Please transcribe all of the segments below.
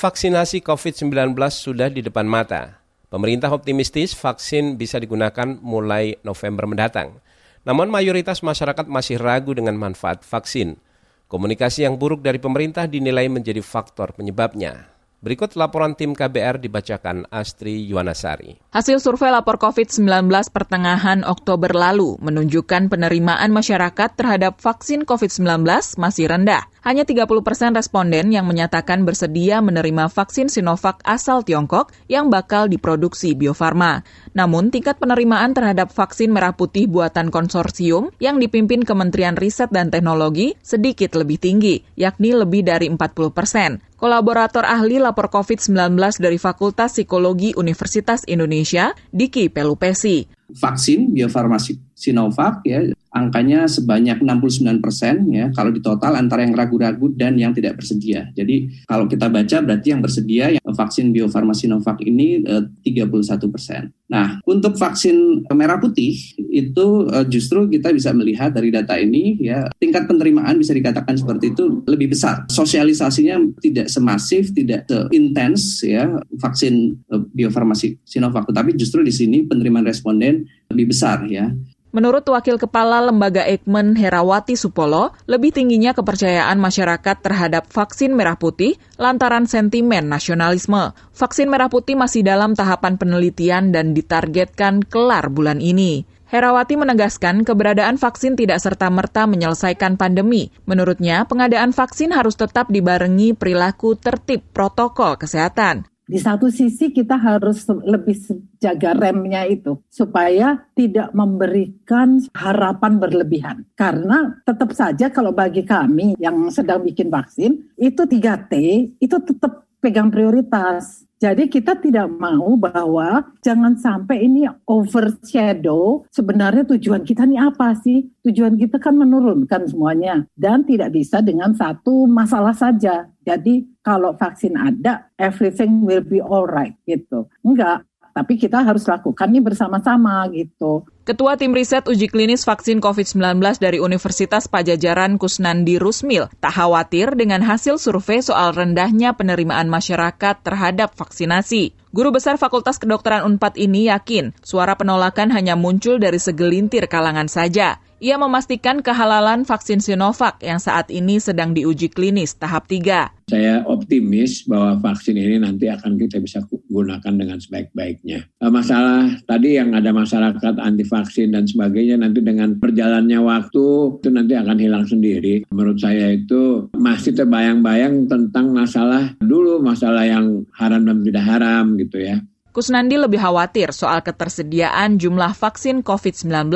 Vaksinasi COVID-19 sudah di depan mata. Pemerintah optimistis vaksin bisa digunakan mulai November mendatang. Namun mayoritas masyarakat masih ragu dengan manfaat vaksin. Komunikasi yang buruk dari pemerintah dinilai menjadi faktor penyebabnya. Berikut laporan tim KBR dibacakan Astri Yuwanasari. Hasil survei lapor COVID-19 pertengahan Oktober lalu menunjukkan penerimaan masyarakat terhadap vaksin COVID-19 masih rendah. Hanya 30 persen responden yang menyatakan bersedia menerima vaksin Sinovac asal Tiongkok yang bakal diproduksi Bio Farma. Namun, tingkat penerimaan terhadap vaksin merah putih buatan konsorsium yang dipimpin Kementerian Riset dan Teknologi sedikit lebih tinggi, yakni lebih dari 40 persen. Kolaborator ahli lapor COVID-19 dari Fakultas Psikologi Universitas Indonesia, Diki Pelupesi. Vaksin Bio Farma Sinovac ya angkanya sebanyak 69 persen ya kalau di total antara yang ragu-ragu dan yang tidak bersedia. Jadi kalau kita baca berarti yang bersedia yang vaksin Bio Farma Sinovac ini eh, 31 persen. Nah untuk vaksin merah putih itu eh, justru kita bisa melihat dari data ini ya tingkat penerimaan bisa dikatakan seperti itu lebih besar. Sosialisasinya tidak semasif, tidak seintens ya vaksin eh, Bio Farma Sinovac, tetapi justru di sini penerimaan responden lebih besar ya. Menurut Wakil Kepala Lembaga Eijkman Herawati Supolo, lebih tingginya kepercayaan masyarakat terhadap vaksin merah putih lantaran sentimen nasionalisme. Vaksin merah putih masih dalam tahapan penelitian dan ditargetkan kelar bulan ini. Herawati menegaskan keberadaan vaksin tidak serta-merta menyelesaikan pandemi. Menurutnya, pengadaan vaksin harus tetap dibarengi perilaku tertib protokol kesehatan. Di satu sisi kita harus lebih jaga remnya itu supaya tidak memberikan harapan berlebihan. Karena tetap saja kalau bagi kami yang sedang bikin vaksin itu 3T itu tetap pegang prioritas. Jadi kita tidak mau bahwa jangan sampai ini overshadow sebenarnya tujuan kita ini apa sih? Tujuan kita kan menurunkan semuanya dan tidak bisa dengan satu masalah saja. Jadi kalau vaksin ada, everything will be alright gitu. Enggak, tapi kita harus lakukannya bersama-sama gitu. Ketua Tim Riset Uji Klinis Vaksin COVID-19 dari Universitas Pajajaran Kusnandi Rusmil tak khawatir dengan hasil survei soal rendahnya penerimaan masyarakat terhadap vaksinasi. Guru Besar Fakultas Kedokteran UNPAD ini yakin suara penolakan hanya muncul dari segelintir kalangan saja. Ia memastikan kehalalan vaksin Sinovac yang saat ini sedang diuji klinis tahap 3. Saya optimis bahwa vaksin ini nanti akan kita bisa gunakan dengan sebaik-baiknya. Eh, masalah tadi yang ada masyarakat anti vaksin dan sebagainya nanti dengan perjalannya waktu itu nanti akan hilang sendiri. Menurut saya itu masih terbayang-bayang tentang masalah dulu masalah yang haram dan tidak haram gitu ya. Kusnandi lebih khawatir soal ketersediaan jumlah vaksin COVID-19.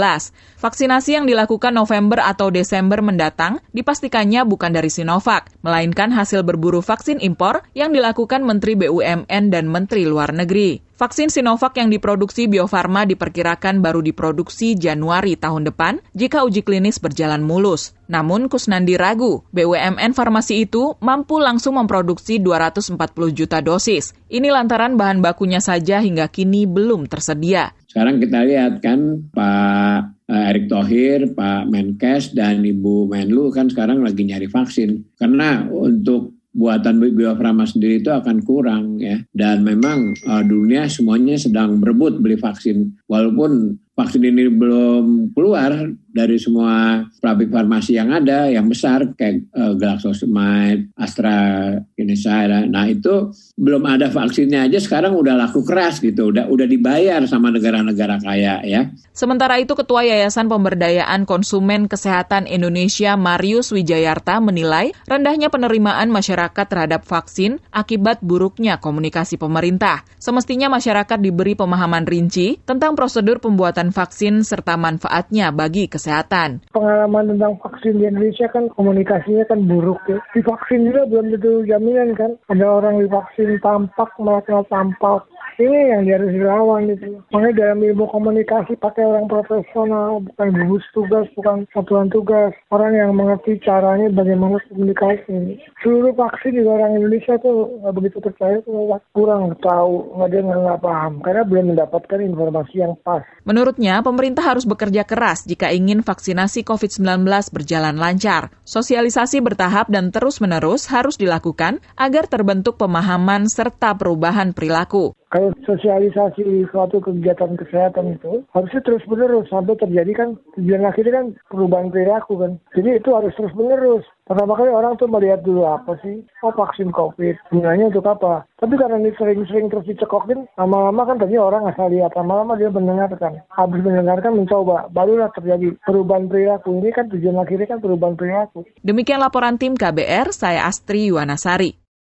Vaksinasi yang dilakukan November atau Desember mendatang dipastikannya bukan dari Sinovac, melainkan hasil berburu vaksin impor yang dilakukan Menteri BUMN dan Menteri Luar Negeri. Vaksin Sinovac yang diproduksi Bio Farma diperkirakan baru diproduksi Januari tahun depan jika uji klinis berjalan mulus. Namun Kusnandi ragu, BUMN farmasi itu mampu langsung memproduksi 240 juta dosis. Ini lantaran bahan bakunya saja hingga kini belum tersedia. Sekarang kita lihat kan Pak eh, Erick Thohir, Pak Menkes, dan Ibu Menlu kan sekarang lagi nyari vaksin. Karena untuk buatan Bio Farma sendiri itu akan kurang ya. Dan memang uh, dunia semuanya sedang berebut beli vaksin. Walaupun vaksin ini belum keluar dari semua pabrik farmasi yang ada yang besar kayak uh, GlaxoSmithKline, AstraZeneca. Nah itu belum ada vaksinnya aja sekarang udah laku keras gitu, udah udah dibayar sama negara-negara kaya ya. Sementara itu Ketua Yayasan Pemberdayaan Konsumen Kesehatan Indonesia Marius Wijayarta menilai rendahnya penerimaan masyarakat terhadap vaksin akibat buruknya komunikasi pemerintah. Semestinya masyarakat diberi pemahaman rinci tentang prosedur pembuatan vaksin serta manfaatnya bagi kesehatan kesehatan. Pengalaman tentang vaksin di Indonesia kan komunikasinya kan buruk ya. Di vaksin juga belum tentu jaminan kan. Ada orang divaksin tampak malah tampak ini yang harus dilawan gitu. Makanya dalam ilmu komunikasi pakai orang profesional, bukan gugus tugas, bukan satuan tugas. Orang yang mengerti caranya bagaimana komunikasi. Seluruh vaksin juga orang Indonesia tuh nggak begitu percaya tuh kurang tahu, nggak dia nggak paham karena belum mendapatkan informasi yang pas. Menurut Menurutnya, pemerintah harus bekerja keras jika ingin vaksinasi COVID-19 berjalan lancar. Sosialisasi bertahap dan terus-menerus harus dilakukan agar terbentuk pemahaman serta perubahan perilaku kalau sosialisasi suatu kegiatan kesehatan itu harusnya terus menerus sampai terjadi kan tujuan akhirnya kan perubahan perilaku kan. Jadi itu harus terus menerus pertama kali orang tuh melihat dulu apa sih? Oh vaksin covid. Gunanya untuk apa? Tapi karena ini sering-sering terus dicekokin lama-lama kan tadi orang asal lihat lama-lama dia mendengarkan. Habis mendengarkan mencoba. Barulah terjadi perubahan perilaku. Ini kan tujuan akhirnya kan perubahan perilaku. Demikian laporan tim KBR saya Astri Yuwanasari